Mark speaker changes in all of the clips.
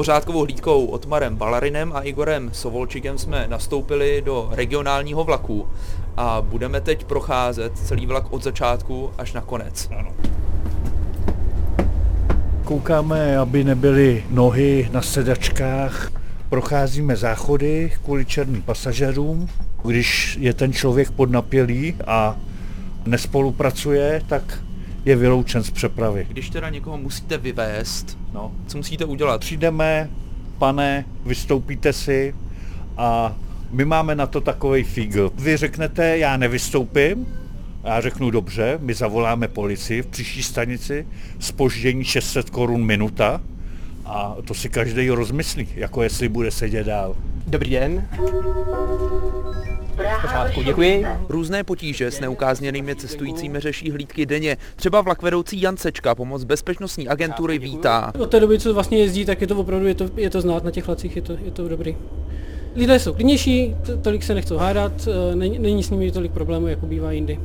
Speaker 1: Pořádkovou hlídkou Otmarem Balarinem a Igorem Sovolčikem jsme nastoupili do regionálního vlaku a budeme teď procházet celý vlak od začátku až na konec. Ano.
Speaker 2: Koukáme, aby nebyly nohy na sedačkách. Procházíme záchody kvůli černým pasažerům. Když je ten člověk podnapělý a nespolupracuje, tak je vyloučen z přepravy.
Speaker 1: Když teda někoho musíte vyvést, no. co musíte udělat?
Speaker 2: Přijdeme, pane, vystoupíte si a my máme na to takový fígl. Vy řeknete, já nevystoupím, já řeknu dobře, my zavoláme policii v příští stanici, spoždění 600 korun minuta a to si každý rozmyslí, jako jestli bude sedět dál.
Speaker 3: Dobrý den. Pořádku, děkuji.
Speaker 1: Různé potíže s neukázněnými cestujícími řeší hlídky denně. Třeba vlakvedoucí Jan Sečka pomoc bezpečnostní agentury vítá.
Speaker 4: Od té doby, co vlastně jezdí, tak je to opravdu, je to, je to znát na těch vlacích, je to, je to dobrý. Lidé jsou klidnější, tolik se nechcou hádat, e, není, není s nimi tolik problémů, jako bývá jindy.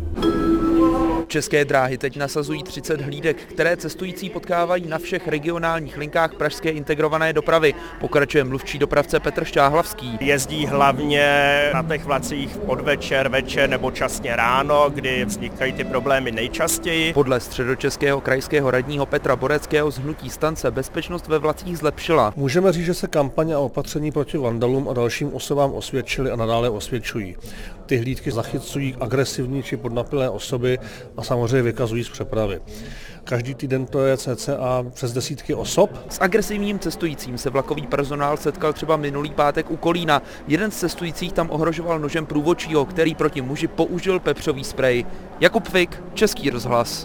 Speaker 1: České dráhy teď nasazují 30 hlídek, které cestující potkávají na všech regionálních linkách pražské integrované dopravy. Pokračuje mluvčí dopravce Petr Šťáhlavský.
Speaker 5: Jezdí hlavně na těch vlacích podvečer, večer nebo časně ráno, kdy vznikají ty problémy nejčastěji.
Speaker 1: Podle středočeského krajského radního Petra Boreckého z hnutí stance bezpečnost ve vlacích zlepšila.
Speaker 6: Můžeme říct, že se kampaně a opatření proti vandalům a dalším osobám osvědčily a nadále osvědčují. Ty hlídky zachycují agresivní či podnapilé osoby a samozřejmě vykazují z přepravy. Každý týden to je cca přes desítky osob.
Speaker 1: S agresivním cestujícím se vlakový personál setkal třeba minulý pátek u Kolína. Jeden z cestujících tam ohrožoval nožem průvočího, který proti muži použil pepřový sprej. Jakub Fik, Český rozhlas.